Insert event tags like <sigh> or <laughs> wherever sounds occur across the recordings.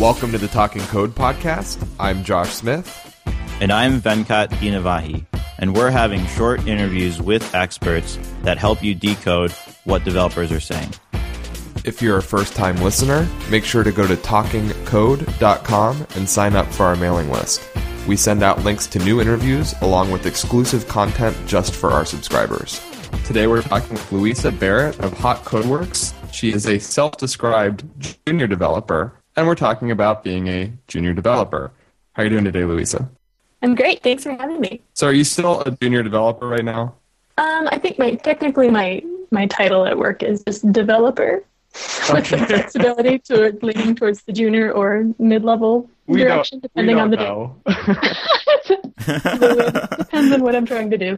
Welcome to the Talking Code podcast. I'm Josh Smith. And I'm Venkat Dinavahi. And we're having short interviews with experts that help you decode what developers are saying. If you're a first time listener, make sure to go to talkingcode.com and sign up for our mailing list. We send out links to new interviews along with exclusive content just for our subscribers. Today we're talking with Louisa Barrett of Haught Codeworks. She is a self described junior developer, and we're talking about being a junior developer. How are you doing today, Louisa? I'm great. Thanks for having me. So, are you still a junior developer right now? Um, I think my technically my my title at work is just developer, with some flexibility to leaning towards the junior or mid level direction, depending on the know. day. <laughs> <laughs> Depends on what I'm trying to do.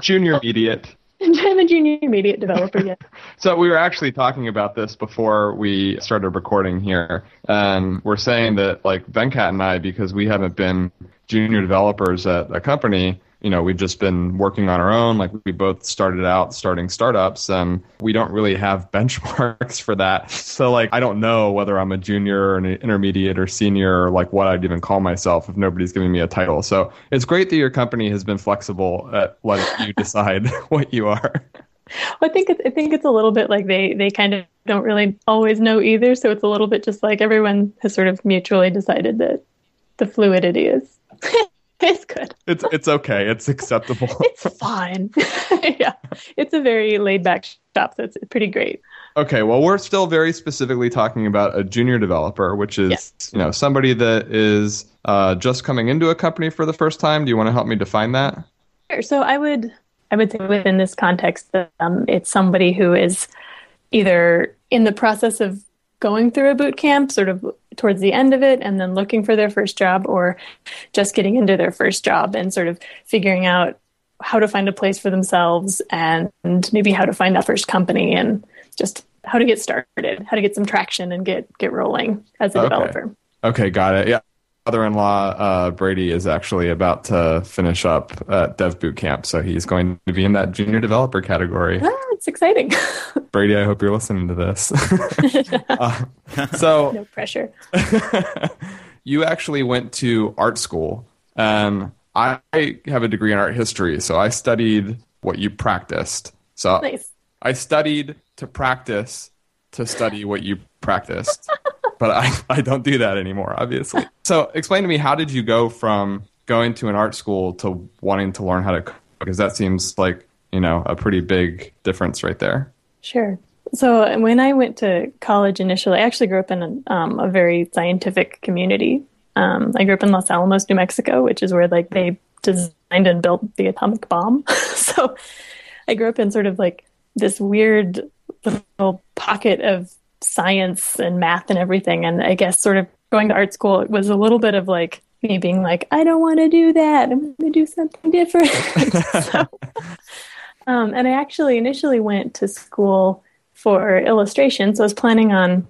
junior immediate. <laughs> I'm a junior intermediate developer, yeah. <laughs> So we were actually talking about this before we started recording here, and we're saying that like Venkat and I, because we haven't been junior developers at a company, you know, we've just been working on our own. Like we both started out starting startups and we don't really have <laughs> benchmarks for that. So like, I don't know whether I'm a junior or an intermediate or senior or like what I'd even call myself if nobody's giving me a title. So it's great that your company has been flexible at letting you <laughs> decide <laughs> what you are. I think it's, I think it's a little bit like they, they kind of don't really always know either. So it's a little bit just like everyone has sort of mutually decided that the fluidity is <laughs> it's good. It's it's okay. It's acceptable. <laughs> it's fine. <laughs> yeah, it's a very laid back shop, so it's pretty great. Okay, well, we're still very specifically talking about a junior developer, which is yes. you know somebody that is uh, just coming into a company for the first time. Do you want to help me define that? Sure. So I would I would say within this context, um, it's somebody who is either in the process of going through a boot camp, sort of towards the end of it, and then looking for their first job, or just getting into their first job and sort of figuring out how to find a place for themselves and maybe how to find that first company and just how to get started, how to get some traction and get get rolling as a okay. developer. Okay, got it. Yeah. Father-in-law uh, Brady is actually about to finish up at Dev Boot Camp, so he's going to be in that junior developer category. Ah, it's exciting. <laughs> Brady, I hope you're listening to this. <laughs> uh, so <laughs> no pressure. you actually went to art school, and I have a degree in art history, so I studied what you practiced. So nice. I studied to practice to study what you practiced. But I, <laughs> I don't do that anymore, obviously. <laughs> So explain to me, how did you go from going to an art school to wanting to learn how to cook? Because that seems like, you know, a pretty big difference right there. Sure. So when I went to college initially, I actually grew up in a, um, a very scientific community. Um, I grew up in Los Alamos, New Mexico, which is where like they designed and built the atomic bomb. <laughs> so I grew up in sort of like this weird little pocket of science and math and everything. And I guess sort of going to art school it was a little bit of like me being like, I don't want to do that. I'm going to do something different. <laughs> so, um, and I actually initially went to school for illustration. So I was planning on,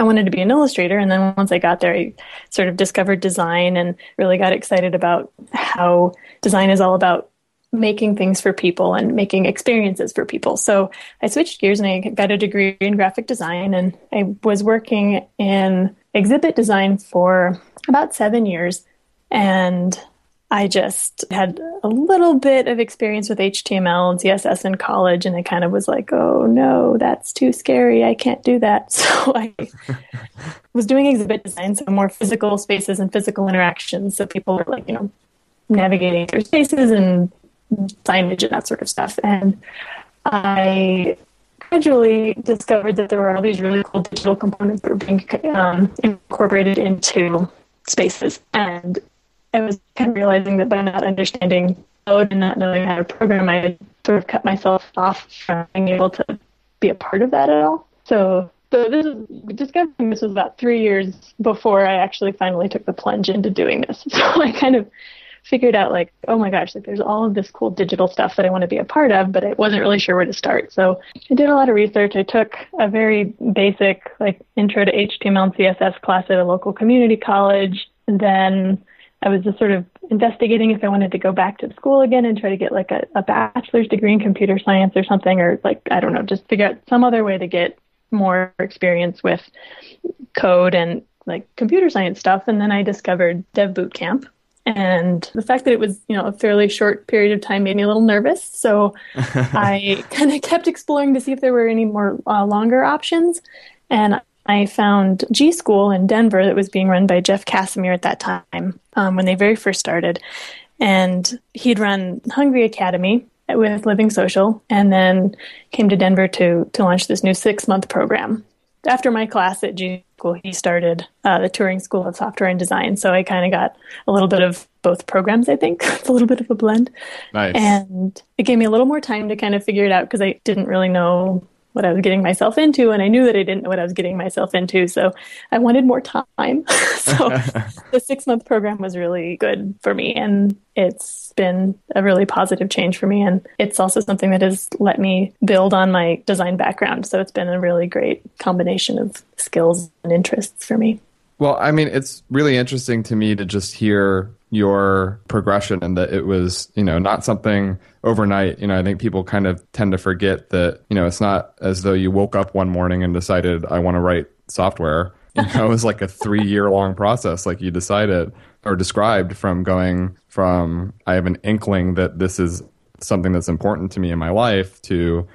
I wanted to be an illustrator. And then once I got there, I sort of discovered design and really got excited about how design is all about making things for people and making experiences for people. So I switched gears and I got a degree in graphic design and I was working in exhibit design for about seven years. And I just had a little bit of experience with HTML and CSS in college, and I kind of was like, oh no, that's too scary. I can't do that. <laughs> So I <laughs> was doing exhibit design, so more physical spaces and physical interactions. So people were like, you know, navigating through spaces and signage and that sort of stuff. And I gradually discovered that there were all these really cool digital components that were being um, incorporated into spaces. And I was kind of realizing that by not understanding code and not knowing how to program, I had sort of cut myself off from being able to be a part of that at all. So, so this is, discovering this was about three years before I actually finally took the plunge into doing this. <laughs> So I kind of figured out like, oh my gosh, like there's all of this cool digital stuff that I want to be a part of, but I wasn't really sure where to start. So I did a lot of research. I took a very basic like intro to HTML and CSS class at a local community college. And then I was just sort of investigating if I wanted to go back to school again and try to get like a, a bachelor's degree in computer science or something, or like, I don't know, just figure out some other way to get more experience with code and like computer science stuff. And then I discovered Dev Boot Camp. And the fact that it was, you know, a fairly short period of time made me a little nervous. So <laughs> I kind of kept exploring to see if there were any more uh, longer options. And I found G School in Denver that was being run by Jeff Casimir at that time um, when they very first started. And he'd run Hungry Academy with Living Social and then came to Denver to, to launch this new six month program. After my class at G School, he started uh, the Turing School of Software and Design. So I kind of got a little bit of both programs, I think. <laughs> it's a little bit of a blend. Nice. And it gave me a little more time to kind of figure it out because I didn't really know what I was getting myself into, and I knew that I didn't know what I was getting myself into. So I wanted more time. <laughs> so <laughs> the six month program was really good for me, and it's been a really positive change for me. And it's also something that has let me build on my design background. So it's been a really great combination of skills and interests for me. Well, I mean, it's really interesting to me to just hear your progression and that it was, you know, not something overnight. You know, I think people kind of tend to forget that, you know, it's not as though you woke up one morning and decided, I want to write software. <laughs> You know, it was like a three year long process, like you decided or described from going from, I have an inkling that this is something that's important to me in my life to,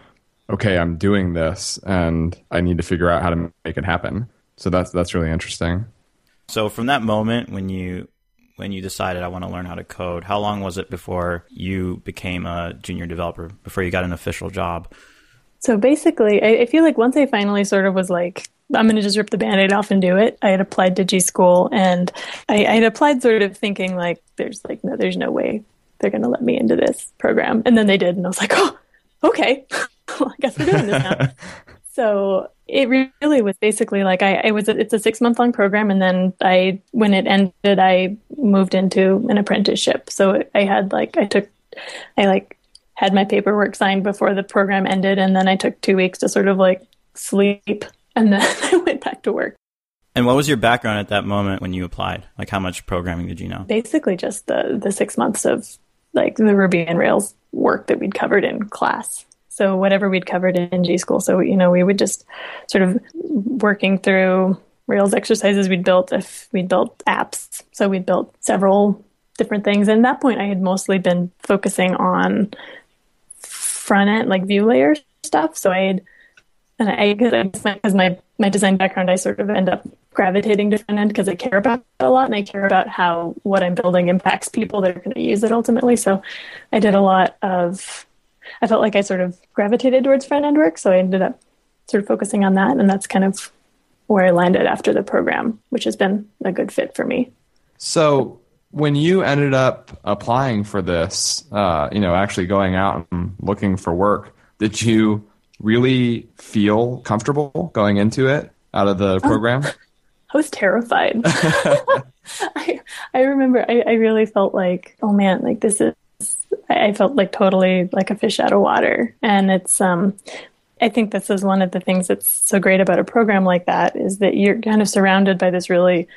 okay, I'm doing this and I need to figure out how to make it happen. So that's that's really interesting. So from that moment when you when you decided I want to learn how to code, how long was it before you became a junior developer before you got an official job? So basically, I, I feel like once I finally sort of was like, I'm going to just rip the band-aid off and do it. I had applied to G School and I, I had applied sort of thinking like, there's like, no, there's no way they're going to let me into this program. And then they did. And I was like, oh, okay. <laughs> well, I guess we're doing this now. <laughs> so it really was basically like I, I was it's a six month long program and then I when it ended I moved into an apprenticeship so I had like I took I like had my paperwork signed before the program ended and then I took two weeks to sort of like sleep and then <laughs> I went back to work. And what was your background at that moment when you applied? Like how much programming did you know? Basically just the the six months of like the Ruby and Rails work that we'd covered in class. So whatever we'd covered in G school. So, you know, we would just sort of working through Rails exercises we'd built if we'd built apps. So we'd built several different things. And at that point I had mostly been focusing on front end, like view layer stuff. So I had, and I, because my, my design background, I sort of end up gravitating to front end because I care about it a lot and I care about how what I'm building impacts people that are going to use it ultimately. So I did a lot of I felt like I sort of gravitated towards front end work, so I ended up sort of focusing on that, and that's kind of where I landed after the program, which has been a good fit for me. So when you ended up applying for this, uh, you know, actually going out and looking for work, did you really feel comfortable going into it out of the oh. program? Oh, <laughs> I was terrified. <laughs> <laughs> I I remember I, I really felt like, oh man, like this is I felt like totally like a fish out of water. And it's, um, I think this is one of the things that's so great about a program like that is that you're kind of surrounded by this really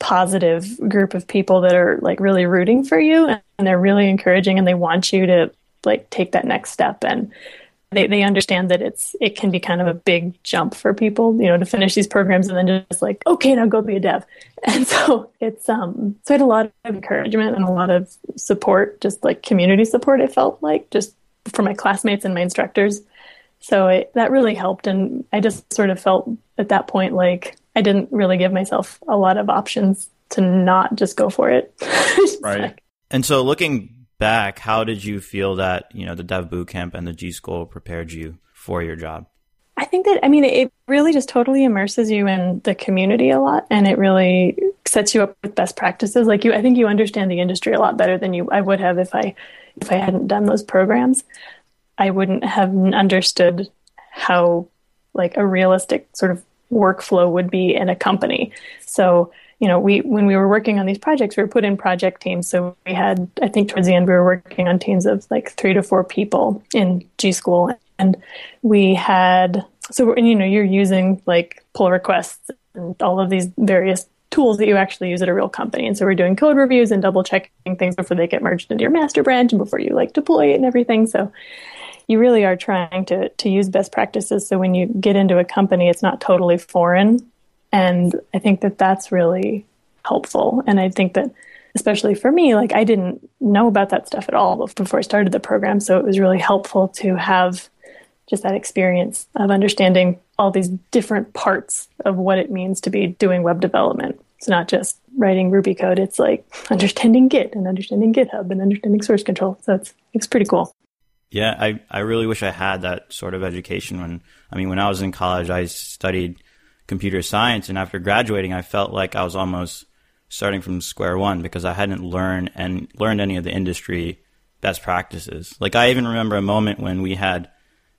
positive group of people that are like really rooting for you and they're really encouraging and they want you to like take that next step and they, they understand that it's it can be kind of a big jump for people you know to finish these programs and then just like okay now go be a dev. <laughs> And so it's um so I had a lot of encouragement and a lot of support just like community support it felt like just for my classmates and my instructors. So it, that really helped. And I just sort of felt at that point like I didn't really give myself a lot of options to not just go for it. <laughs> Right. Like, and so looking back, how did you feel that you know the Dev Bootcamp and the G School prepared you for your job? I think that I mean it really just totally immerses you in the community a lot, and it really sets you up with best practices. Like you, I think you understand the industry a lot better than you I would have if I if I hadn't done those programs. I wouldn't have understood how like a realistic sort of workflow would be in a company. So you know, we when we were working on these projects, we were put in project teams. So we had, I think, towards the end, we were working on teams of like three to four people in G School, and we had so and you know you're using like pull requests and all of these various tools that you actually use at a real company. And so we're doing code reviews and double checking things before they get merged into your master branch and before you like deploy it and everything. So you really are trying to to use best practices so when you get into a company it's not totally foreign And I think that that's really helpful. And I think that especially for me, like I didn't know about that stuff at all before I started the program. So it was really helpful to have just that experience of understanding all these different parts of what it means to be doing web development. It's not just writing Ruby code, it's like <laughs> understanding Git and understanding GitHub and understanding source control. So it's it's pretty cool. Yeah, I, I really wish I had that sort of education when I mean when I was in college I studied computer science and after graduating I felt like I was almost starting from square one because I hadn't learned and learned any of the industry best practices. Like I even remember a moment when we had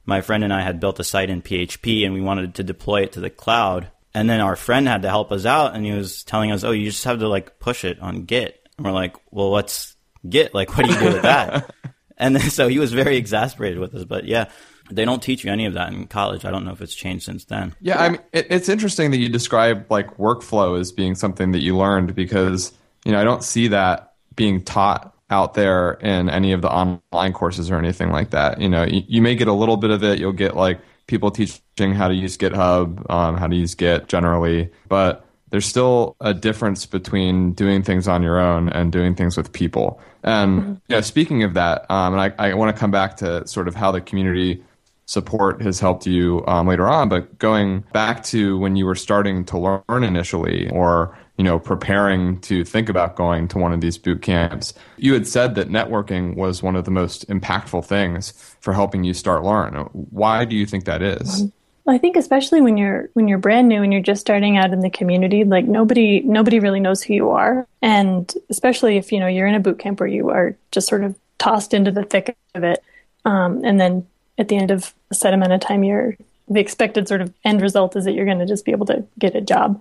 my friend and I had built a site in PHP and we wanted to deploy it to the cloud. And then our friend had to help us out and he was telling us, Oh, you just have to like push it on Git. And we're like, Well, what's Git? Like, what do you do with that? <laughs> and then so he was very exasperated with us. But yeah, they don't teach you any of that in college. I don't know if it's changed since then. Yeah, I mean, it, it's interesting that you describe like workflow as being something that you learned because you know I don't see that being taught out there in any of the online courses or anything like that. You know, you, you may get a little bit of it. You'll get like people teaching how to use GitHub, um, how to use Git generally, but there's still a difference between doing things on your own and doing things with people. And mm-hmm. you know, speaking of that, um, and I, I want to come back to sort of how the community support has helped you um, later on. But going back to when you were starting to learn initially, or you know, preparing to think about going to one of these boot camps, you had said that networking was one of the most impactful things for helping you start learn. Why do you think that is? I think especially when you're when you're brand new and you're just starting out in the community, like nobody nobody really knows who you are, and especially if you know you're in a boot camp where you are just sort of tossed into the thick of it, um, and then at the end of a set amount of time, you're the expected sort of end result is that you're going to just be able to get a job.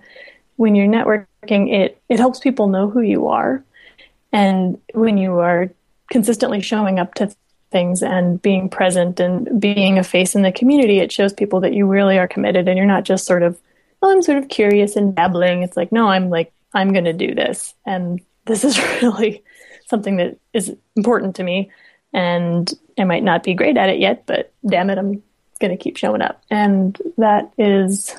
When you're networking, it it helps people know who you are, and when you are consistently showing up to things and being present and being a face in the community, it shows people that you really are committed and you're not just sort of, well, I'm sort of curious and dabbling. It's like, no, I'm like, I'm going to do this. And this is <laughs> really something that is important to me and I might not be great at it yet, but damn it, I'm going to keep showing up. And that is,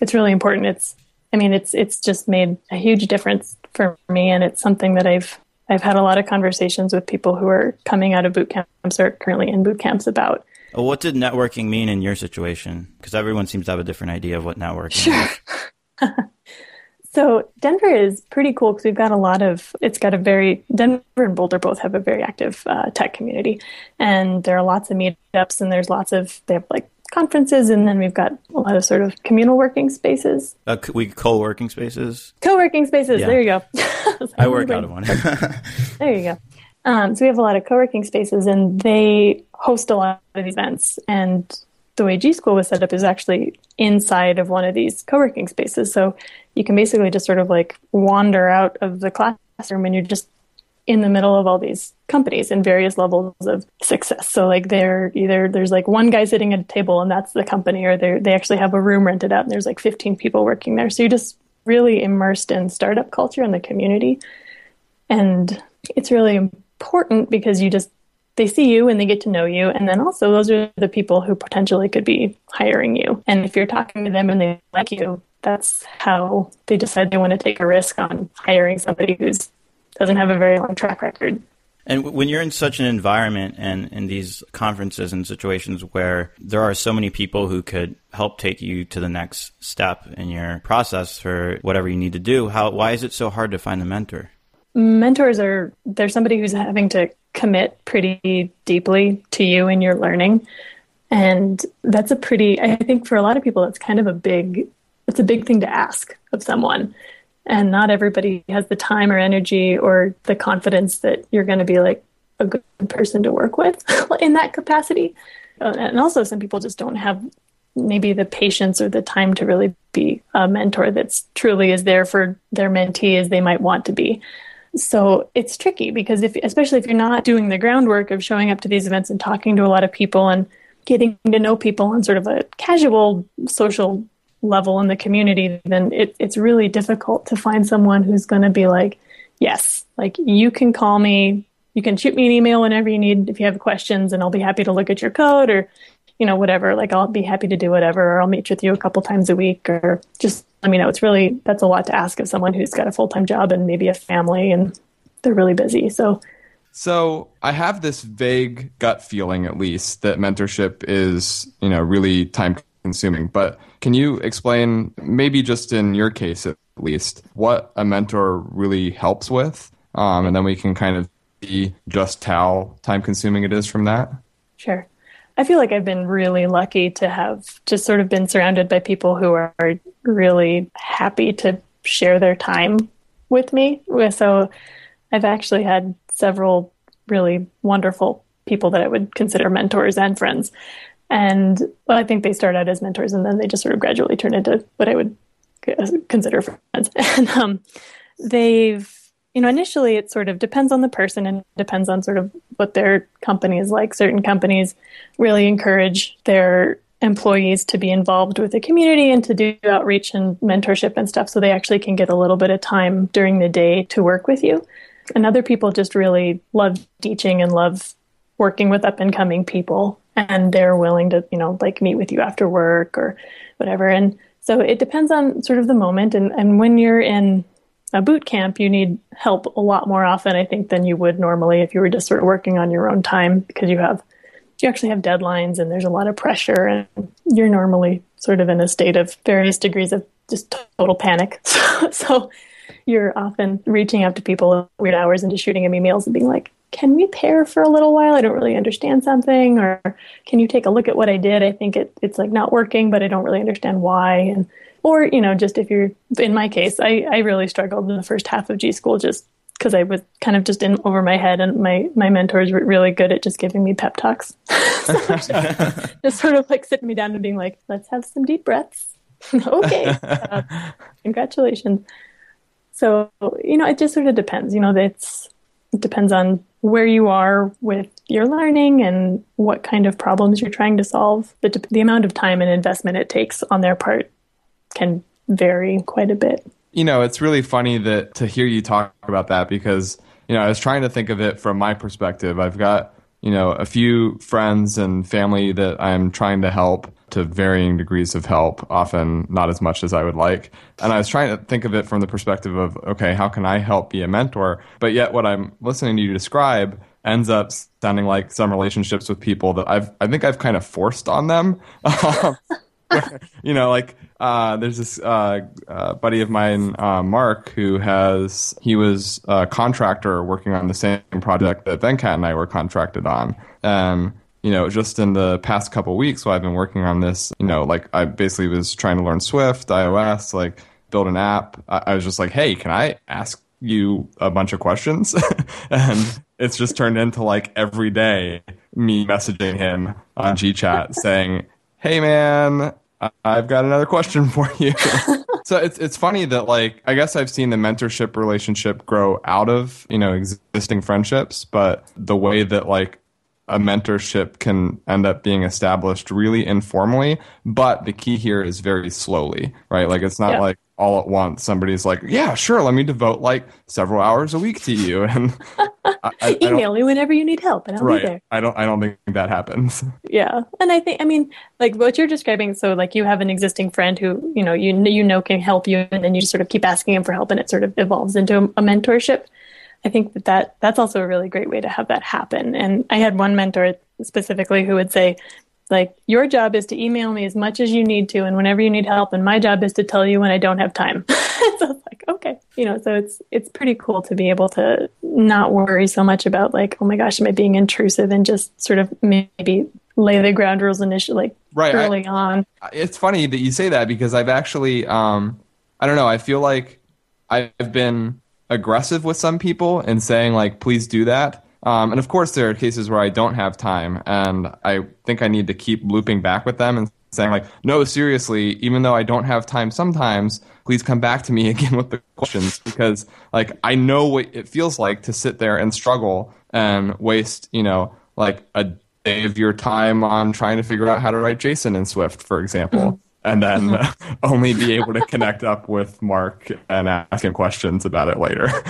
it's really important. It's, I mean, it's, it's just made a huge difference for me. And it's something that I've, I've had a lot of conversations with people who are coming out of boot camps or currently in boot camps about. What did networking mean in your situation? Because everyone seems to have a different idea of what networking sure. <laughs> So Denver is pretty cool because we've got a lot of. It's got a very Denver and Boulder both have a very active uh, tech community, and there are lots of meetups and there's lots of they have like conferences, and then we've got a lot of sort of communal working spaces. Uh, we co-working spaces. Co-working spaces. Yeah. There you go. <laughs> <laughs> I work out of one. there you <laughs> go. Um, so we have a lot of co-working spaces, and they host a lot of events. And the way G School was set up is actually inside of one of these co-working spaces. So you can basically just sort of like wander out of the classroom and you're just in the middle of all these companies in various levels of success. So like they're either there's like one guy sitting at a table and that's the company, or they they actually have a room rented out and there's like 15 people working there. So you're just really immersed in startup culture and the community, and it's really important because you just they see you and they get to know you. And then also, those are the people who potentially could be hiring you. And if you're talking to them and they like you, that's how they decide they want to take a risk on hiring somebody who doesn't have a very long track record. And when you're in such an environment and in these conferences and situations where there are so many people who could help take you to the next step in your process for whatever you need to do, how why is it so hard to find a mentor? Mentors are there's somebody who's having to commit pretty deeply to you and your learning. And that's a pretty, I think for a lot of people, it's kind of a big, it's a big thing to ask of someone. And not everybody has the time or energy or the confidence that you're going to be like a good person to work with <laughs> in that capacity. Uh, and also, some people just don't have maybe the patience or the time to really be a mentor that's truly is there for their mentee as they might want to be. So it's tricky because if, especially if you're not doing the groundwork of showing up to these events and talking to a lot of people and getting to know people on sort of a casual social level in the community, then it, it's really difficult to find someone who's going to be like, yes, like you can call me, you can shoot me an email whenever you need if you have questions, and I'll be happy to look at your code or, you know, whatever. Like I'll be happy to do whatever, or I'll meet with you a couple times a week, or just let me know. It's really, that's a lot to ask of someone who's got a full time job and maybe a family and they're really busy. So, so I have this vague gut feeling, at least, that mentorship is, you know, really time consuming. But can you explain, maybe just in your case at least, what a mentor really helps with? Um, and then we can kind of see just how time consuming it is from that. Sure. I feel like I've been really lucky to have just sort of been surrounded by people who are really happy to share their time with me. So I've actually had several really wonderful people that I would consider mentors and friends. And well, I think they start out as mentors and then they just sort of gradually turn into what I would consider friends. <laughs> And um, they've you know, initially it sort of depends on the person and depends on sort of what their company is like. Certain companies really encourage their employees to be involved with the community and to do outreach and mentorship and stuff so they actually can get a little bit of time during the day to work with you. And other people just really love teaching and love working with up and coming people and they're willing to, you know, like meet with you after work or whatever. And so it depends on sort of the moment and, and when you're in a boot camp, you need help a lot more often, I think, than you would normally if you were just sort of working on your own time because you have you actually have deadlines and there's a lot of pressure and you're normally sort of in a state of various degrees of just total panic. <laughs> So, so you're often reaching out to people at weird hours and just shooting them emails and being like, can we pair for a little while? I don't really understand something. Or can you take a look at what I did? I think it, it's like not working, but I don't really understand why. And or you know just if you're in my case i i really struggled in the first half of g school just because i was kind of just in over my head and my my mentors were really good at just giving me pep talks <laughs> <laughs> just sort of like sitting me down and being like let's have some deep breaths <laughs> okay uh, congratulations so you know it just sort of depends you know it's it depends on where you are with your learning and what kind of problems you're trying to solve the, the amount of time and investment it takes on their part can vary quite a bit. You know, it's really funny that to hear you talk about that because, you know, I was trying to think of it from my perspective. I've got, you know, a few friends and family that I'm trying to help to varying degrees of help, often not as much as I would like. And I was trying to think of it from the perspective of, okay, how can I help be a mentor? But yet what I'm listening to you describe ends up sounding like some relationships with people that I've I think I've kind of forced on them. <laughs> you know, like uh, there's this uh, uh, buddy of mine, uh, Mark, who has he was a contractor working on the same project that Venkat and I were contracted on, and you know, just in the past couple weeks while I've been working on this, you know, like I basically was trying to learn Swift, iOS, like build an app. I, I was just like, hey, can I ask you a bunch of questions? <laughs> and it's just turned into like every day me messaging him on GChat saying hey man, I've got another question <laughs> for you. so it's it's funny that like I guess I've seen the mentorship relationship grow out of, you know, existing friendships, but the way that like a mentorship can end up being established really informally, but the key here is very slowly, right? Like it's not yeah. like all at once somebody's like, "Yeah, sure, let me devote like several hours a week to you." <laughs> And I, I, email me whenever you need help, and I'll right. be there. I don't. I don't think that happens. <laughs> Yeah, and I think I mean like what you're describing. So like you have an existing friend who you know you you know can help you, and then you just sort of keep asking him for help, and it sort of evolves into a, a mentorship. I think that, that that's also a really great way to have that happen. And I had one mentor specifically who would say, like, your job is to email me as much as you need to and whenever you need help, and my job is to tell you when I don't have time. <laughs> so it's like, okay. You know, so it's it's pretty cool to be able to not worry so much about like, oh my gosh, am I being intrusive and just sort of maybe lay the ground rules initially like right, early I, on. It's funny that you say that because I've actually um I don't know, I feel like I've been aggressive with some people and saying like please do that. Um, and of course there are cases where i don't have time and i think i need to keep looping back with them and saying like no seriously even though i don't have time sometimes please come back to me <laughs> again with the questions. Because like i know what it feels like to sit there and struggle and waste you know like a day of your time on trying to figure out how to write json in swift for example and then mm-hmm. <laughs> only be able to connect up with Mark and ask him questions about it later. <laughs>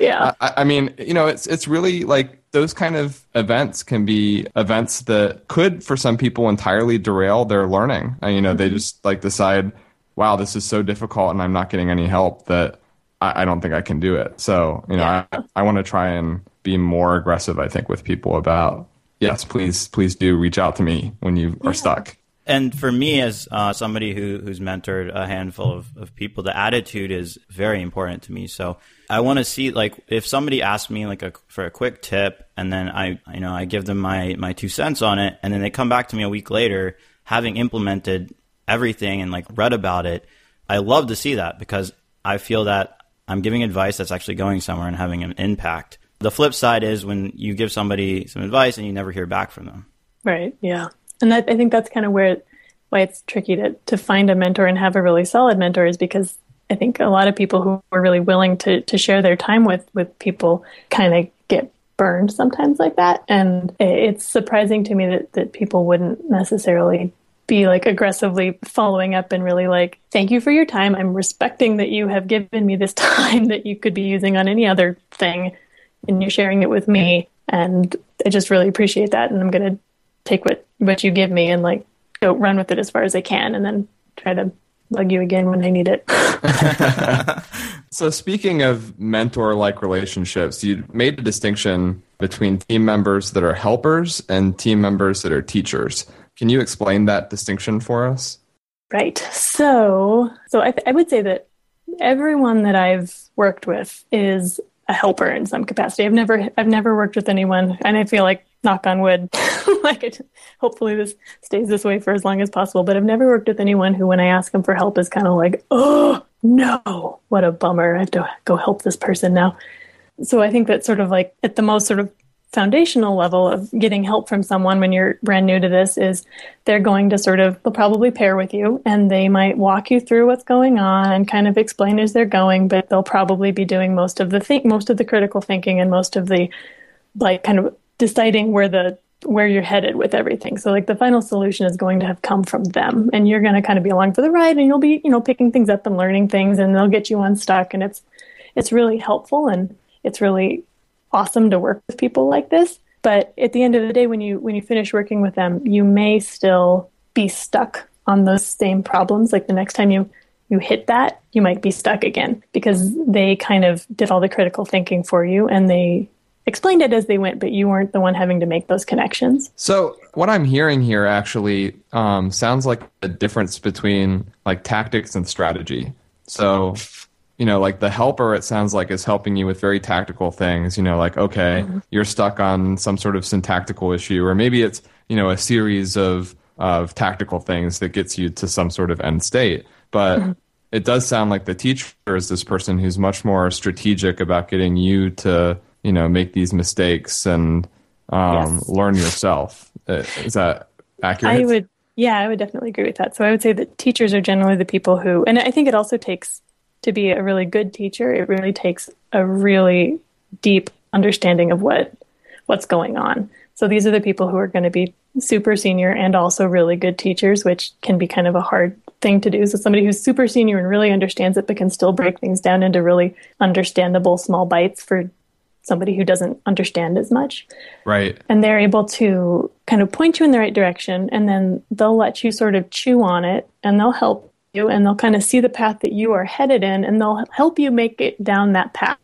Yeah. I, I, mean, you know, it's it's really like those kind of events can be events that could, for some people, entirely derail their learning. And, you know, mm-hmm. they just like decide, wow, this is so difficult and I'm not getting any help that I, I don't think I can do it. So, you know, yeah. I, I want to try and be more aggressive, I think, with people about, yes, please, please do reach out to me when you are yeah. stuck. And for me, as uh, somebody who, who's mentored a handful of, of people, the attitude is very important to me. So I want to see, like, if somebody asks me like a, for a quick tip, and then I, you know, I give them my my two cents on it, and then they come back to me a week later, having implemented everything and like read about it. I love to see that because I feel that I'm giving advice that's actually going somewhere and having an impact. The flip side is when you give somebody some advice and you never hear back from them. Right. Yeah. And that, I think that's kind of where why it's tricky to to find a mentor and have a really solid mentor is because I think a lot of people who are really willing to to share their time with with people kind of get burned sometimes like that. And it's surprising to me that that people wouldn't necessarily be like aggressively following up and really like, thank you for your time. I'm respecting that you have given me this <laughs> time that you could be using on any other thing and you're sharing it with me. And I just really appreciate that. And I'm going to take what, what you give me and like go run with it as far as I can and then try to bug you again when I need it. <laughs> so speaking of mentor like relationships, you made a distinction between team members that are helpers and team members that are teachers. Can you explain that distinction for us? Right. So, so I, th- I would say that everyone that I've worked with is a helper in some capacity. I've never, I've never worked with anyone, and I feel like, knock on wood, <laughs> like it, hopefully this stays this way for as long as possible. But I've never worked with anyone who, when I ask them for help, is kind of like, oh no, what a bummer! I have to go help this person now. So I think that sort of like at the most sort of foundational level of getting help from someone when you're brand new to this is they're going to sort of they'll probably pair with you and they might walk you through what's going on and kind of explain as they're going but they'll probably be doing most of the think most of the critical thinking and most of the like kind of deciding where the where you're headed with everything so like the final solution is going to have come from them and you're going to kind of be along for the ride and you'll be you know picking things up and learning things and they'll get you unstuck and it's it's really helpful and it's really awesome to work with people like this. But at the end of the day, when you when you finish working with them, you may still be stuck on those same problems. Like the next time you you hit that, you might be stuck again because they kind of did all the critical thinking for you and they explained it as they went, but you weren't the one having to make those connections. So what I'm hearing here actually um, sounds like the difference between like tactics and strategy. So you know, like the helper, it sounds like is helping you with very tactical things, you know, like, okay, mm-hmm. you're stuck on some sort of syntactical issue, or maybe it's, you know, a series of, of tactical things that gets you to some sort of end state. But mm-hmm. it does sound like the teacher is this person who's much more strategic about getting you to, you know, make these mistakes and um, yes. learn yourself. Uh, is that accurate? I would, yeah, I would definitely agree with that. So I would say that teachers are generally the people who, and I think it also takes to be a really good teacher, it really takes a really deep understanding of what what's going on. So these are the people who are going to be super senior and also really good teachers, which can be kind of a hard thing to do. So somebody who's super senior and really understands it, but can still break things down into really understandable small bites for somebody who doesn't understand as much. Right. And they're able to kind of point you in the right direction and then they'll let you sort of chew on it and they'll help you and they'll kind of see the path that you are headed in and they'll help you make it down that path.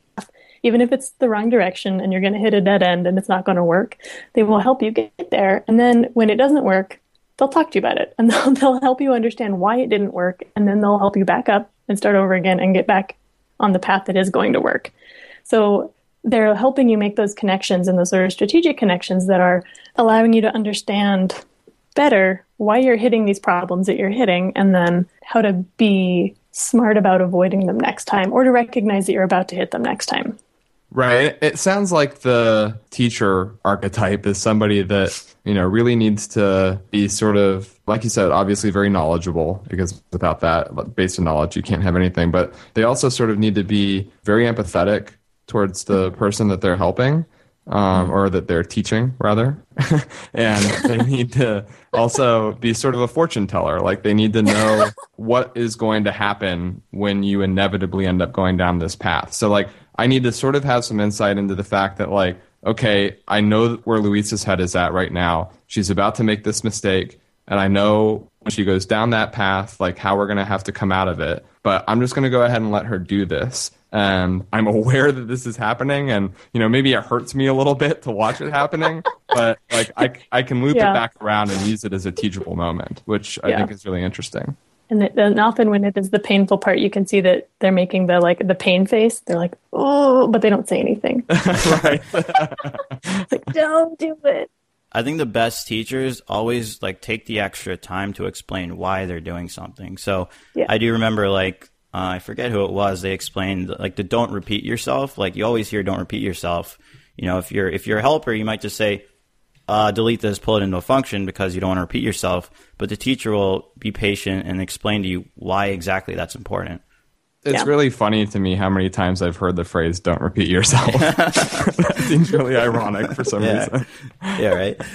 Even if it's the wrong direction and you're going to hit a dead end and it's not going to work, they will help you get there. And then when it doesn't work, they'll talk to you about it and <laughs> they'll, they'll help you understand why it didn't work. And then they'll help you back up and start over again and get back on the path that is going to work. So they're helping you make those connections and those sort of strategic connections that are allowing you to understand better why you're hitting these problems that you're hitting and then how to be smart about avoiding them next time or to recognize that you're about to hit them next time. Right. It sounds like the teacher archetype is somebody that, you know, really needs to be sort of, like you said, obviously very knowledgeable because without that, based on knowledge, you can't have anything. But they also sort of need to be very empathetic towards the person that they're helping um, or that they're teaching rather, <laughs> and they <laughs> need to also be sort of a fortune teller. Like they need to know <laughs> what is going to happen when you inevitably end up going down this path. So like I need to sort of have some insight into the fact that like okay, I know where Louisa's head is at right now. She's about to make this mistake. And I know when she goes down that path, like how we're going to have to come out of it. But I'm just going to go ahead and let her do this. And I'm <laughs> aware that this is happening, and you know maybe it hurts me a little bit to watch it happening, but like I I can loop Yeah. it back around and use it as a teachable moment, which I Yeah. think is really interesting. And, it, and often when it is the painful part, you can see that they're making the like the pain face. They're like, oh, but they don't say anything. <laughs> <laughs> like, don't do it. I think the best teachers always like take the extra time to explain why they're doing something. So Yeah. I do remember like uh, I forget who it was. They explained like the don't repeat yourself. Like you always hear don't repeat yourself. You know, if you're if you're a helper, you might just say uh, delete this, pull it into a function because you don't want to repeat yourself. But the teacher will be patient and explain to you why exactly that's important. It's Yeah. really funny to me how many times I've heard the phrase "don't repeat yourself." <laughs> <laughs> that seems really ironic for some Yeah. reason. Yeah, right. <laughs>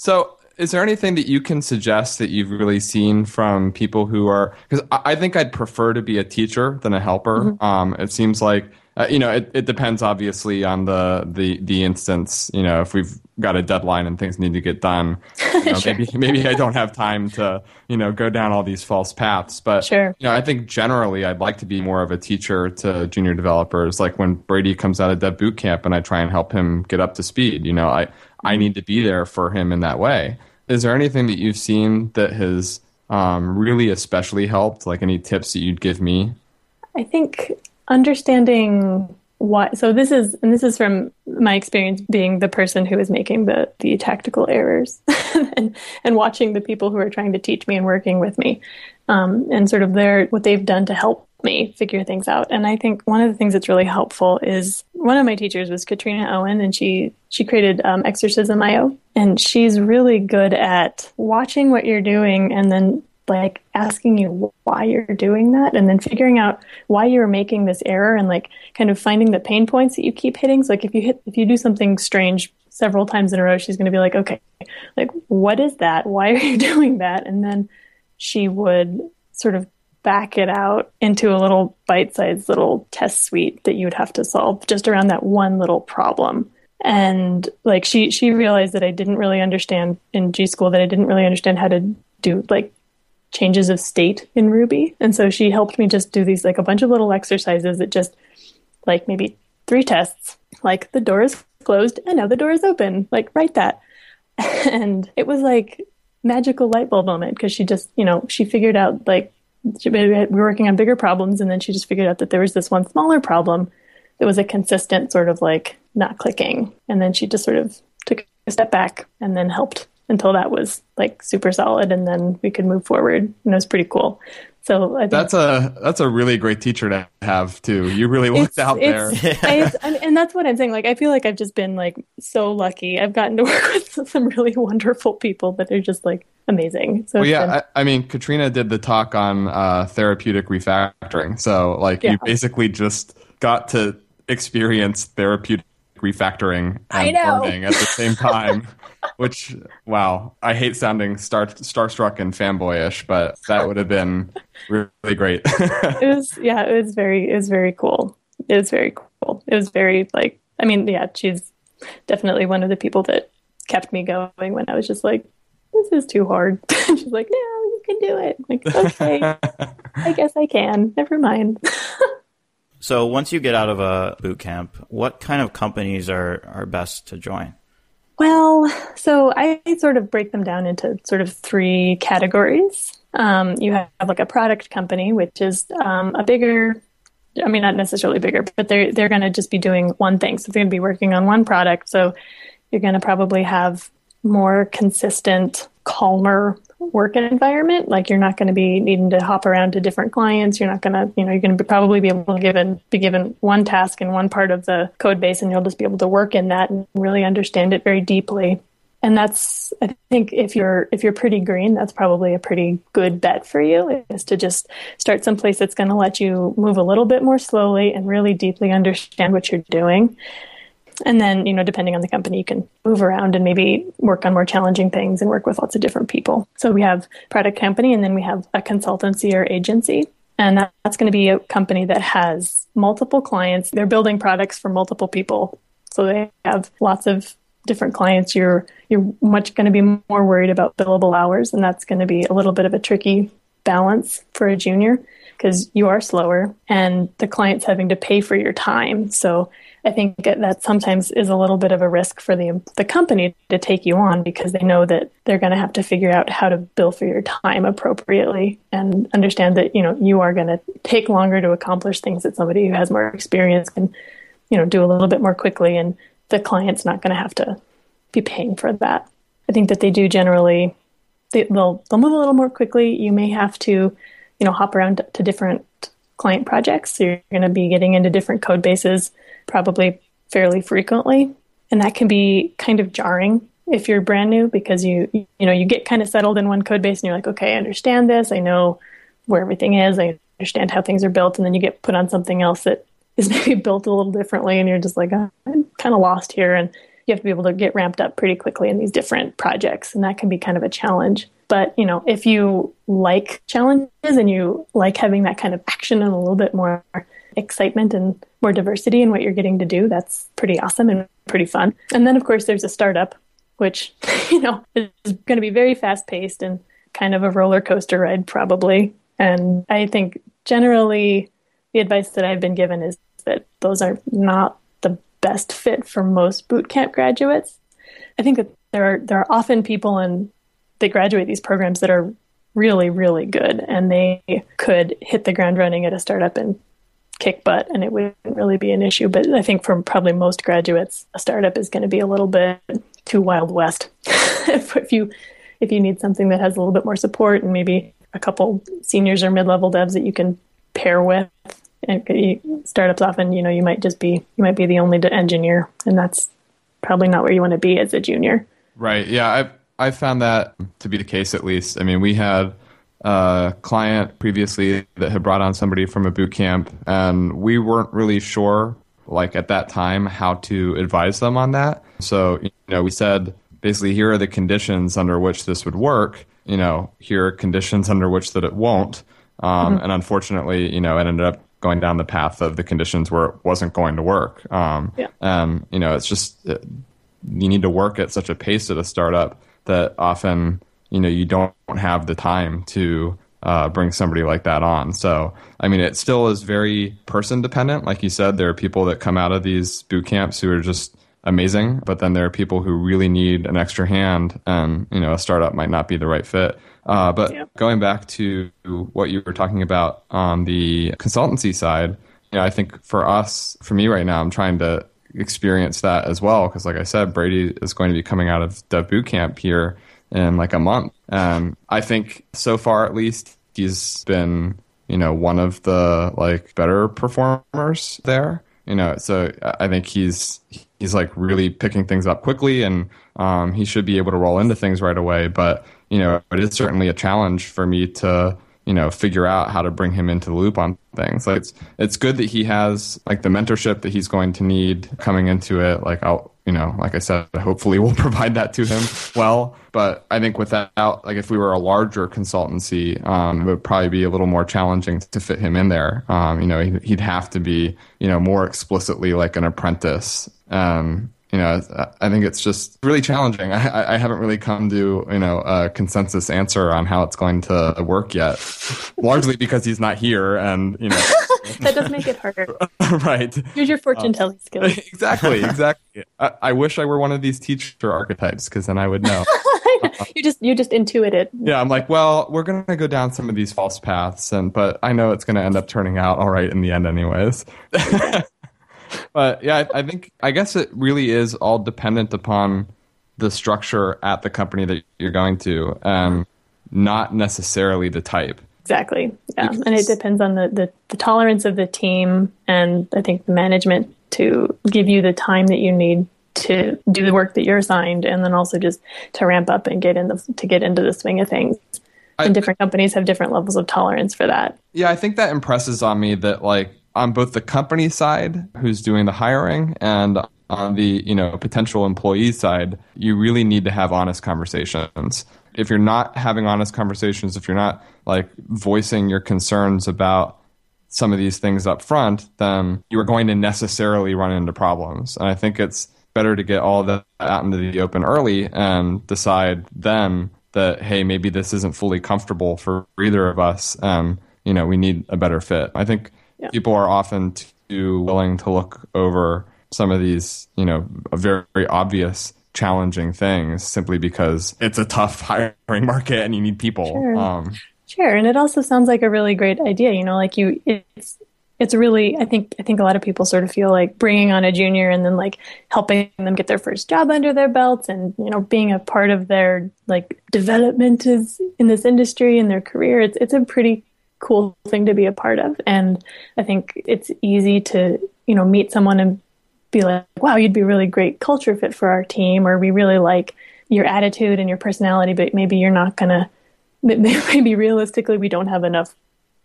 So, is there anything that you can suggest that you've really seen from people who are? Because I I think I'd prefer to be a teacher than a helper. Um, it seems like uh, you know it, it depends obviously on the the the instance. You know, if we've got a deadline and things need to get done, you know, <laughs> Sure. maybe maybe I don't have time to you know go down all these false paths. But Sure. you know, I think generally I'd like to be more of a teacher to junior developers. Like when Brady comes out of Dev Boot Camp and I try and help him get up to speed. You know, I I need to be there for him in that way. Is there anything that you've seen that has um, really especially helped? Like any tips that you'd give me? I think understanding why. So this is, and this is from my experience being the person who is making the the tactical errors, <laughs> and and watching the people who are trying to teach me and working with me, um, and sort of their what they've done to help me figure things out. And I think one of the things that's really helpful is one of my teachers was Katrina Owen, and she she created um, Exercism IO, and she's really good at watching what you're doing and then like asking you why you're doing that and then figuring out why you're making this error and like kind of finding the pain points that you keep hitting. So like if you hit if you do something strange several times in a row she's going to be like okay like what is that? Why are you <laughs> doing that? And then she would sort of back it out into a little bite-sized little test suite that you would have to solve just around that one little problem. And like she she realized that I didn't really understand in G school that I didn't really understand how to do like changes of state in Ruby. And so she helped me just do these like a bunch of little exercises that just like maybe three tests, like the door is closed and now the door is open. Like write that. <laughs> And it was like magical light bulb moment because she just, you know, she figured out like she, we were working on bigger problems and then she just figured out that there was this one smaller problem that was a consistent sort of like not clicking. And then she just sort of took a step back and then helped until that was like super solid and then we could move forward. And it was pretty cool. So I think That's a that's a really great teacher to have too. You really looked out there. it's, <laughs> it's, and, and that's what I'm saying. Like, I feel like I've just been like so lucky. I've gotten to <laughs> work with some really wonderful people that are just like amazing. So Well, yeah, been- I, I mean, Katrina did the talk on uh, therapeutic refactoring. So, like, Yeah. you basically just got to experience therapeutic refactoring and learning at the same <laughs> time. which, wow, I hate sounding star starstruck and fanboyish, but that would have been really great. <laughs> it was yeah, it was very it was very cool. It was very cool. It was very like I mean, yeah, she's definitely one of the people that kept me going when I was just like, this is too hard. <laughs> she's like, no, you can do it. I'm like, okay, I guess I can. Never mind. So once you get out of a boot camp, what kind of companies are, are best to join? Well, so I sort of break them down into sort of three categories. Um, you have like a product company, which is um, a bigger, I mean, not necessarily bigger, but they're they're going to just be doing one thing. So they're going to be working on one product. So you're going to probably have more consistent, calmer work environment. Like you're not going to be needing to hop around to different clients. You're not going to, you know, you're going to probably be able to given be given one task in one part of the code base, and you'll just be able to work in that and really understand it very deeply. And that's, I think, if you're if you're pretty green, that's probably a pretty good bet for you. Is to just start someplace that's going to let you move a little bit more slowly and really deeply understand what you're doing. And then, you know, depending on the company, you can move around and maybe work on more challenging things and work with lots of different people. So we have product company and then we have a consultancy or agency. And that- that's going to be a company that has multiple clients. They're building products for multiple people. So they have lots of different clients, you're you're much going to be more worried about billable hours, and that's going to be a little bit of a tricky balance for a junior because you are slower and the client's having to pay for your time. So I think that sometimes is a little bit of a risk for the the company to take you on because they know that they're going to have to figure out how to bill for your time appropriately and understand that you know you are going to take longer to accomplish things that somebody who has more experience can you know do a little bit more quickly and the client's not going to have to be paying for that. I think that they do generally they, will they'll move a little more quickly. You may have to, you know, hop around to different client projects. So you're going to be getting into different code bases probably fairly frequently, and that can be kind of jarring if you're brand new because you you know you get kind of settled in one code base and you're like, okay, I understand this. I know where everything is. I understand how things are built, and then you get put on something else that is <laughs> maybe built a little differently, and you're just like, oh, I'm kind of lost here, and you have to be able to get ramped up pretty quickly in these different projects, and that can be kind of a challenge. But you know, if you like challenges and you like having that kind of action and a little bit more excitement and more diversity in what you're getting to do, that's pretty awesome and pretty fun. And then, of course, there's a startup, which <laughs> you know is going to be very fast paced and kind of a roller coaster ride, probably. And I think generally the advice that I've been given is that those are not best fit for most boot camp graduates. I think that there are there are often people in that graduate these programs that are really really good and they could hit the ground running at a startup and kick butt and it wouldn't really be an issue but i think for probably most graduates a startup is going to be a little bit too wild west <laughs> if, if you if you need something that has a little bit more support and maybe a couple seniors or mid-level devs that you can pair with and startups often, you know, you might just be you might be the only engineer, and that's probably not where you want to be as a junior. Right. Yeah. I've I found that to be the case at least. I mean, we had a client previously that had brought on somebody from a boot camp, and we weren't really sure, like at that time, how to advise them on that. So you know, we said basically, here are the conditions under which this would work. You know, here are conditions under which that it won't. Um, mm-hmm. And unfortunately, you know, it ended up going down the path of the conditions where it wasn't going to work. Um, yeah. And you know, it's just it, you need to work at such a pace at a startup that often you know you don't have the time to uh, bring somebody like that on. So, I mean, it still is very person dependent. Like you said, there are people that come out of these boot camps who are just amazing, but then there are people who really need an extra hand, and you know, a startup might not be the right fit. Uh, but yep. going back to what you were talking about on the consultancy side, you know, I think for us, for me right now, I'm trying to experience that as well. Because, like I said, Brady is going to be coming out of Dev Boot Camp here in like a month, and I think so far at least he's been you know one of the like better performers there. You know so i think he's he's like really picking things up quickly and um, he should be able to roll into things right away. But you know, it is certainly a challenge for me to, you know, figure out how to bring him into the loop on things. Like it's it's good that he has like the mentorship that he's going to need coming into it. Like I'll you know, like I said, <laughs> hopefully we'll <laughs> provide that to him well. But I think without, like, if we were a larger consultancy, um, it would probably be a little more challenging to fit him in there. Um, you know, he'd have to be, you know, more explicitly like an apprentice. Um, you know, I think it's just really challenging. <laughs> I, I, haven't really come to, you know, a consensus answer on how it's going to work yet, <laughs> largely because he's not here and, you know. <laughs> that does make it harder. right. Use your fortune telling uh, skills. Exactly, exactly. I, I, wish I were one of these teacher archetypes because then I would know. you just you just intuit it. Yeah, I'm like, well, we're going to go down some of these false paths and but I know it's going to end up turning out all right in the end anyways but yeah, I, I think I guess it really is all dependent upon the structure at the company that you're going to, and not necessarily the type. Exactly. Yeah, because, and it depends on the, the, the tolerance of the team, and I think the management to give you the time that you need to do the work that you're assigned, and then also just to ramp up and get in the to get into the swing of things. and different companies have different levels of tolerance for that. Yeah, I think that impresses on me that like on both the company side, who's doing the hiring, and on the you know potential employee side, you really need to have honest conversations. If you're not having honest conversations, if you're not like voicing your concerns about some of these things up front, then you are going to necessarily run into problems. And I think it's better to get all that out into the open early and decide then that hey maybe this isn't fully comfortable for either of us and you know we need a better fit i think yeah. people are often too willing to look over some of these you know very, very obvious challenging things simply because it's a tough <laughs> hiring market and you need people sure. Um, sure and it also sounds like a really great idea you know like you it's it's really i think i think a lot of people sort of feel like bringing on a junior and then like helping them get their first job under their belts and you know being a part of their like development is in this industry and their career it's it's a pretty cool thing to be a part of. And i think it's easy to you know meet someone and be like wow you'd be really great culture fit for our team or we really like your attitude and your personality but maybe you're not going <laughs> to maybe realistically we don't have enough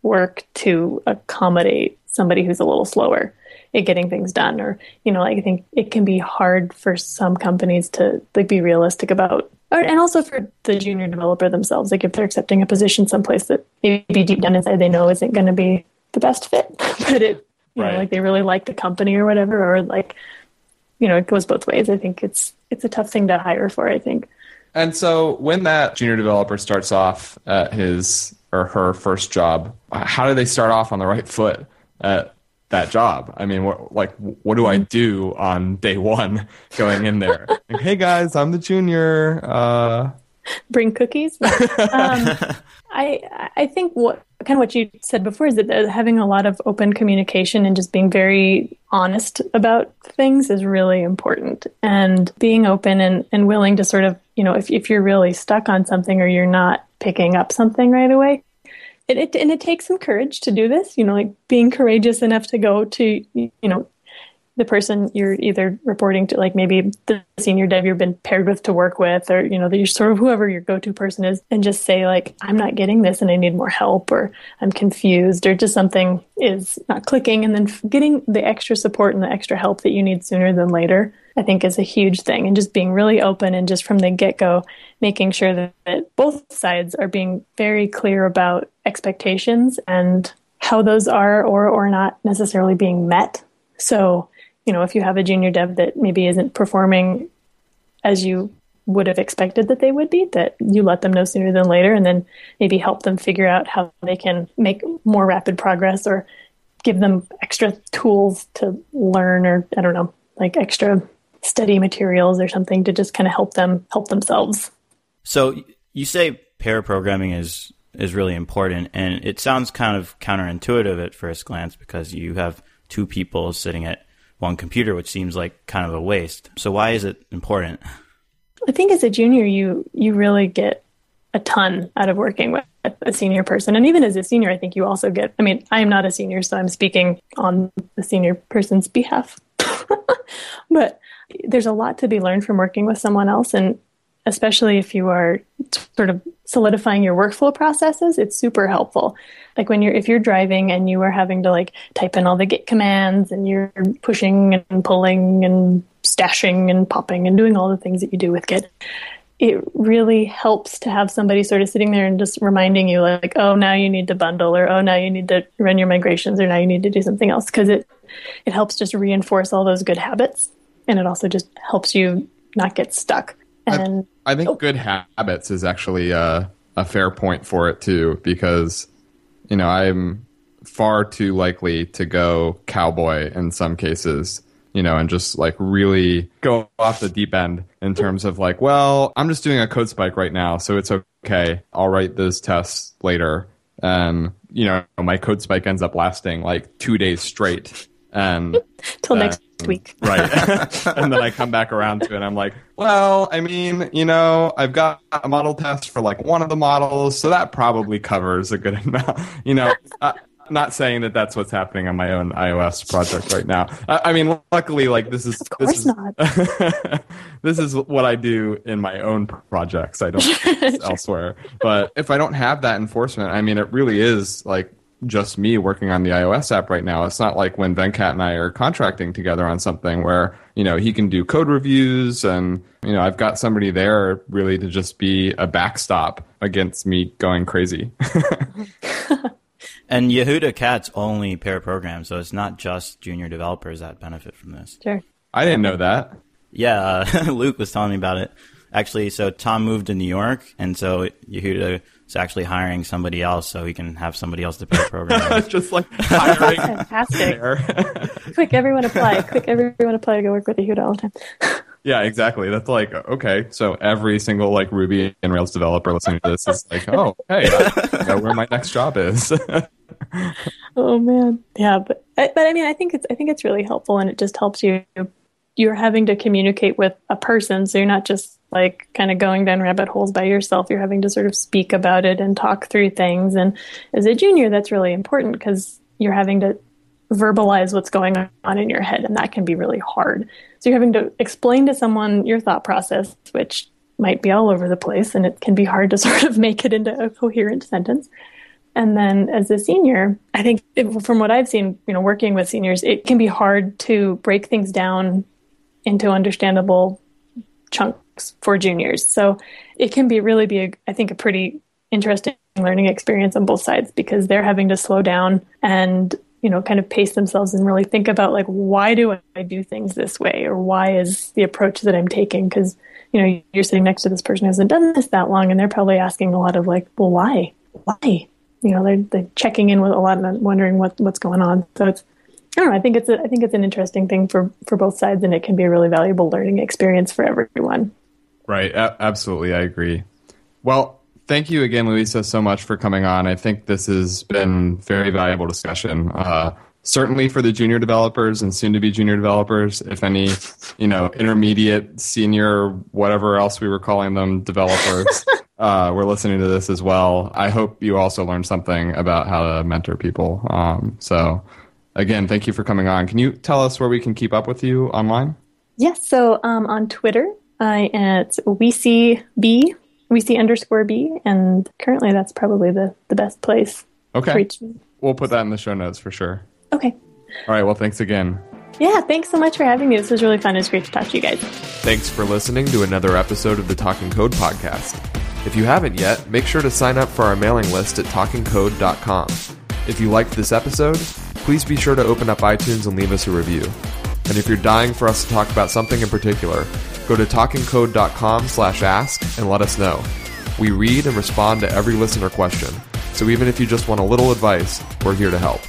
work to accommodate somebody who's a little slower at getting things done or you know like i think it can be hard for some companies to like be realistic about and also for the junior developer themselves like if they're accepting a position someplace that maybe deep down inside they know isn't going to be the best fit <laughs> but it you right. know like they really like the company or whatever or like you know it goes both ways i think it's it's a tough thing to hire for i think and so when that junior developer starts off at his or her first job how do they start off on the right foot at that job. I mean, what, like, what do I mm-hmm. do on day one going in there? <laughs> like, hey guys, I'm the junior. Uh... Bring cookies. um, <laughs> I I think what kind of what you said before is that having a lot of open communication and just being very honest about things is really important. And being open and, and willing to sort of, you know, if if you're really stuck on something or you're not picking up something right away, it, it, and it takes some courage to do this you know like being courageous enough to go to you know the person you're either reporting to like maybe the senior dev you've been paired with to work with or you know that you're sort of whoever your go-to person is and just say like i'm not getting this and i need more help or i'm confused or just something is not clicking and then getting the extra support and the extra help that you need sooner than later I think is a huge thing. And just being really open and just from the get go, making sure that, that both sides are being very clear about expectations and how those are or or not necessarily being met. So, you know, if you have a junior dev that maybe isn't performing as you would have expected that they would be, that you let them know sooner than later and then maybe help them figure out how they can make more rapid progress or give them extra tools to learn or I don't know, like extra study materials or something to just kind of help them help themselves. So you say pair programming is is really important, and it sounds kind of counterintuitive at first glance because you have two people sitting at one computer, which seems like kind of a waste. So why is it important? I think as a junior, you you really get a ton out of working with a senior person, and even as a senior, I think you also get. I mean, I am not a senior, so I'm speaking on the senior person's behalf. <laughs> but there's a lot to be learned from working with someone else and especially if you are sort of solidifying your workflow processes it's super helpful like when you're if you're driving and you are having to like type in all the git commands and you're pushing and pulling and stashing and popping and doing all the things that you do with git it really helps to have somebody sort of sitting there and just reminding you like oh now you need to bundle or oh now you need to run your migrations or now you need to do something else because it it helps just reinforce all those good habits and it also just helps you not get stuck. And I, I think oh. good habits is actually a, a fair point for it too, because you know I'm far too likely to go cowboy in some cases you know, and just like really go off the deep end in terms of like, well, I'm just doing a code spike right now, so it's okay. I'll write those tests later. And, you know, my code spike ends up lasting like two days straight. And <laughs> till next week. <laughs> right. <laughs> and then I come back around to it and I'm like, well, I mean, you know, I've got a model test for like one of the models, so that probably covers a good amount. You know, uh, not saying that that's what's happening on my own iOS project right now. I, I mean, luckily, like this is of course this is, not. this is what I do in my own projects. I don't elsewhere. But if I don't have that enforcement, I mean, it really is like just me working on the iOS app right now. It's not like when Venkat and I are contracting together on something where, you know, he can do code reviews and, you know, I've got somebody there really to just be a backstop against me going crazy. <laughs> and Yehuda Katz only pair programs, so it's not just junior developers that benefit from this. Sure. I didn't know that. Yeah, uh, <laughs> Luke was telling me about it. Actually, so Tom moved to New York, and so Yehuda is actually hiring somebody else so he can have somebody else to pair program. <laughs> Just like hiring. Fantastic. <laughs> Quick, everyone apply. Quick, everyone apply to go work with Yehuda all the time. <laughs> Yeah, exactly. That's like okay. So every single like Ruby and Rails developer listening to this is like, oh, hey, I know where my next job is. oh man, yeah, but but I mean, I think it's I think it's really helpful, and it just helps you. You're having to communicate with a person, so you're not just like kind of going down rabbit holes by yourself. You're having to sort of speak about it and talk through things. And as a junior, that's really important because you're having to verbalize what's going on in your head, and that can be really hard. So you're having to explain to someone your thought process, which might be all over the place, and it can be hard to <laughs> sort of make it into a coherent sentence. And then as a senior, I think it, from what I've seen, you know, working with seniors, it can be hard to break things down into understandable chunks for juniors. So it can be really be, a, I think, a pretty interesting learning experience on both sides because they're having to slow down and you know kind of pace themselves and really think about like why do I do things this way or why is the approach that I'm taking? Because you know you're sitting next to this person who hasn't done this that long and they're probably asking a lot of like well why? Why? You know they're, they're checking in with a lot and wondering what what's going on. So it's Know I think it's a, I think it's an interesting thing for for both sides and it can be a really valuable learning experience for everyone right a- absolutely I agree well thank you again, Louisa, so much for coming on. I think this has been very valuable discussion. Uh, certainly for the junior developers and soon to be junior developers, if any, you know, intermediate, senior, whatever else we were calling them, developers. <laughs> uh, we're listening to this as well. I hope you also learned something about how to mentor people. Um, so, again, thank you for coming on. Can you tell us where we can keep up with you online? Yes. So um, on Twitter, I at WeCB we see underscore B, and currently that's probably the, the best place. Okay. We'll put that in the show notes for sure. Okay. All right. Well, thanks again. Yeah, thanks so much for having me. This was really fun. It's great to talk to you guys. Thanks for listening to another episode of the Talking Code podcast. If you haven't yet, make sure to sign up for our mailing list at talkingcode.com. If you liked this episode, please be sure to open up iTunes and leave us a review. And if you're dying for us to talk about something in particular, Go to talkingcode.com slash ask and let us know. We read and respond to every listener question, so even if you just want a little advice, we're here to help.